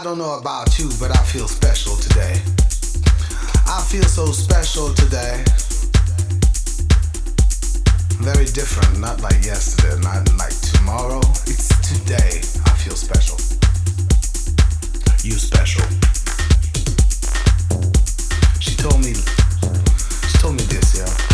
I don't know about you, but I feel special today. I feel so special today. Very different, not like yesterday, not like tomorrow. It's today. I feel special. You special. She told me, she told me this, yeah.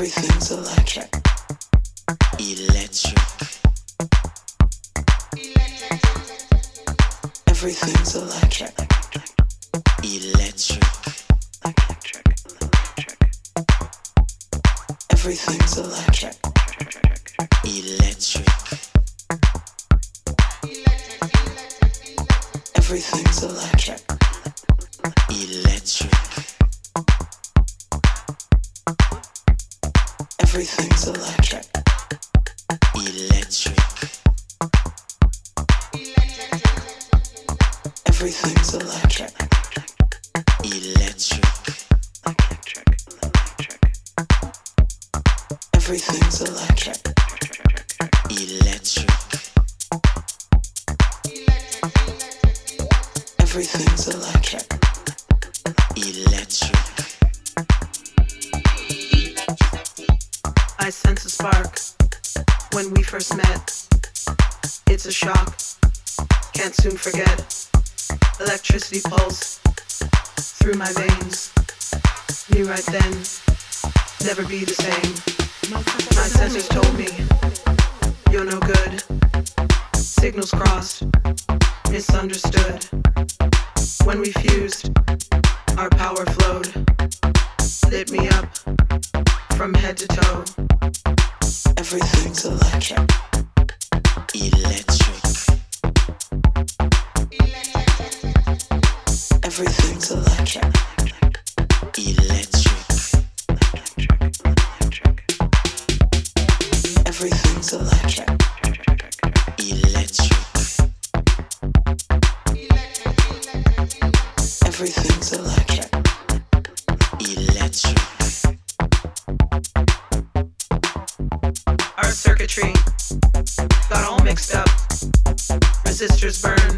Everything's electric. Electric. Everything's electric. Electric. Everything's electric. Electric. Everything's electric. Electric. Everything's electric. Electric. Everything's electric. Electric. Everything's electric. Electric. Shock, can't soon forget. Electricity pulse through my veins. Knew right then, never be the same. My senses told me, you're no good. Signals crossed, misunderstood. When we fused, our power flowed, lit me up from head to toe. Everything's electric. Electric. Everything's electric. sisters burn.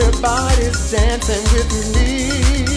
Everybody's dancing with me.